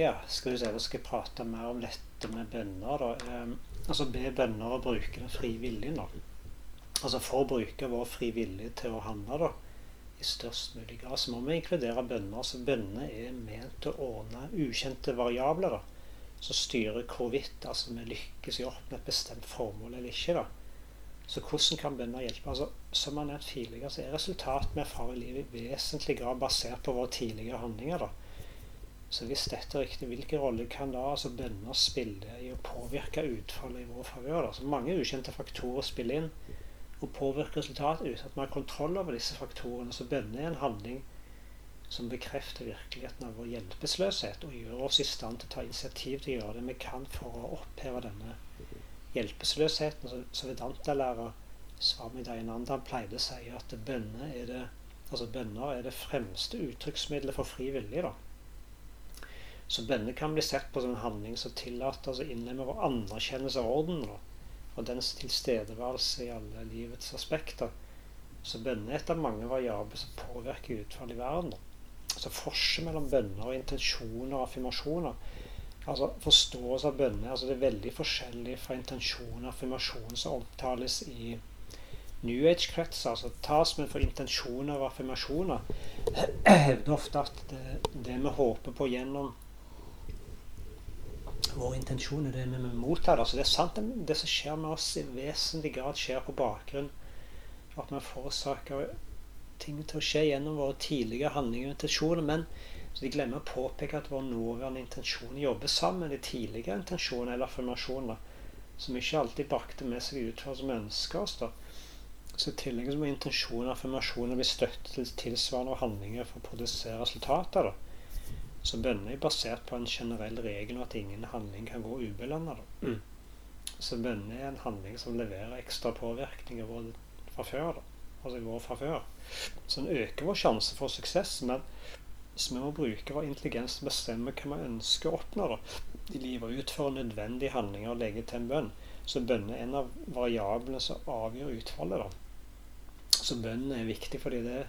Ja, skal vi se, da skal jeg prate mer om dette med bønner. da. Eh, altså be bønner og bruke den frivillig. da. Altså for å bruke vår frivillige til å handle da, i størst mulig grad, så må vi inkludere bønner. Så bønner er ment til å ordne ukjente variabler da, som styrer hvorvidt altså, vi lykkes i å oppnå et bestemt formål eller ikke. da. Så hvordan kan bønner hjelpe? Altså, som jeg nevnt tidligere, så er resultatet vi erfarer i livet i vesentlig grad basert på våre tidligere handlinger. da. Så hvis dette er riktig, hvilken rolle kan da altså bønner spille i å påvirke utfallet i vår favør? Altså mange ukjente faktorer spiller inn og påvirker resultatet uten at vi har kontroll over disse faktorene. Så bønner er en handling som bekrefter virkeligheten av vår hjelpeløshet og gjør oss i stand til å ta initiativ til å gjøre det vi kan for å oppheve denne hjelpeløsheten. Så, Vedanta-lærer Swami Dayananda pleide å si at bønner er det, altså er det fremste uttrykksmiddelet for fri vilje. da. Så bønner kan bli sett på som en handling som tillater oss å innlemme vår anerkjennelse av ordenen og dens tilstedeværelse i alle livets aspekter. Så bønner er et av mange variabler som påvirker utfallet i verden. Så Forskjell mellom bønner og intensjoner og affirmasjoner. Altså Forståelse av bønner altså det er veldig forskjellig fra intensjoner og affirmasjoner som omtales i New Age-kretser. altså tas med for intensjoner og affirmasjoner hevder ofte at det, det vi håper på gjennom vår intensjoner, det vi mottar. Altså det er sant, det som skjer med oss, i vesentlig grad skjer på bakgrunn at vi forårsaker ting til å skje gjennom våre tidligere handlinger og intensjoner. Men så de glemmer å påpeke at våre nåværende intensjoner jobber sammen med de tidligere intensjonene eller affirmasjonene, som ikke alltid brakte med seg utfall som vi ønsker oss. da. Så I tillegg må intensjoner og affirmasjoner bli støttet til tilsvarende handlinger for å produsere resultater. da. Så bønner er basert på en generell regel om at ingen handling kan gå ubelønna. Mm. Så bønner er en handling som leverer ekstra påvirkning fra før. Altså vår fra før. Så den øker vår sjanse for suksess. Men så vi må bruke vår intelligens til å bestemme hva vi ønsker å oppnå da, i livet. Og utføre nødvendige handlinger og legge til en bønn. Så bønn er en av variablene som avgjør utfallet. da. Så bønn er viktig fordi det er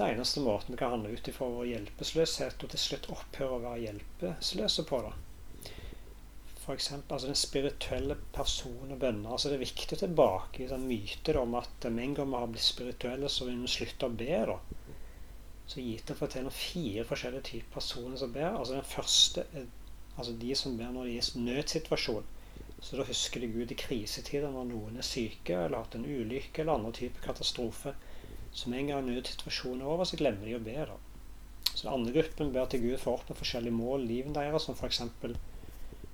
det eneste måten vi kan handle ut ifra vår hjelpeløshet og til slutt opphøre å være hjelpeløse på. da. Eksempel, altså Den spirituelle personen og bønner. altså Det er viktig å tilbake i den myten om at med en gang vi har blitt spirituelle, så vil vi slutte å be. da. Så gitt å fortelle om fire forskjellige typer personer som ber. altså Den første er altså de som ber når de er i en nødsituasjon. Så da husker de Gud i krisetider når noen er syke eller har hatt en ulykke eller andre typer katastrofe. Så med en gang nødsituasjonen er over, så glemmer de å be. da. Så den andre gruppen ber til Gud for å oppnå forskjellige mål i livet deres, som f.eks.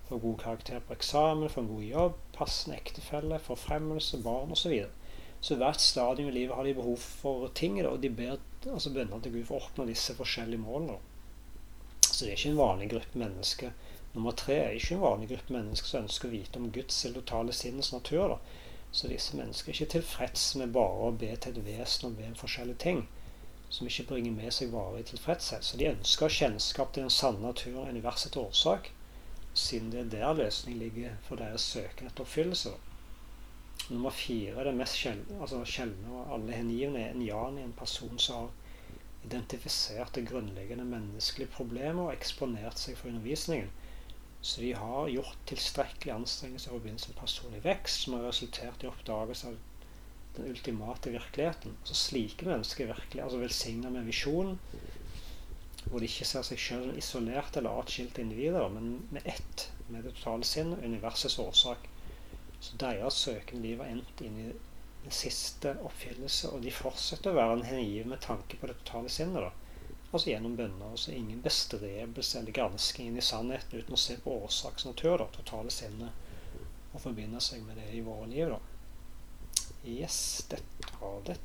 få god karakter på eksamen, få en god jobb, passende ektefelle, forfremmelse, barn osv. Så, videre. så hvert stadium i livet har de behov for ting, og de ber altså bønner til Gud for å oppnå disse forskjellige målene. Så det er ikke en vanlig gruppe mennesker. Nummer tre er ikke en vanlig gruppe mennesker som ønsker å vite om Guds totale sinnets natur. da. Så disse mennesker er ikke tilfreds med bare å be til et vesen og be om forskjellige ting som ikke bringer med seg varig tilfredshet. Så de ønsker kjennskap til den sanne naturen og universets årsak, siden det er der løsningen ligger for deres søken etter oppfyllelse. Nummer fire er det mest sjeldne, altså sjeldne og alle hengivne er en jan i en person som har identifisert det grunnleggende menneskelige problemet og eksponert seg for undervisningen. Så de har gjort tilstrekkelig anstrengelse i begynne som personlig vekst, som har resultert i oppdagelse av den ultimate virkeligheten. Så slike mennesker virkelig altså velsigna med visjonen, hvor de ikke ser seg selv isolerte eller atskilte individer, men med ett, med det totale sinn, universets årsak. Så deres søkende liv har endt inn i den siste oppfyllelse, og de fortsetter å være en hengiven med tanke på det totale sinnet. da altså gjennom bønner. Altså ingen bestrebelse eller gransking inn i sannheten uten å se på årsaksnatur, da, totale sinnet, og forbinde seg med det i våre liv. da. Yes, dette var det.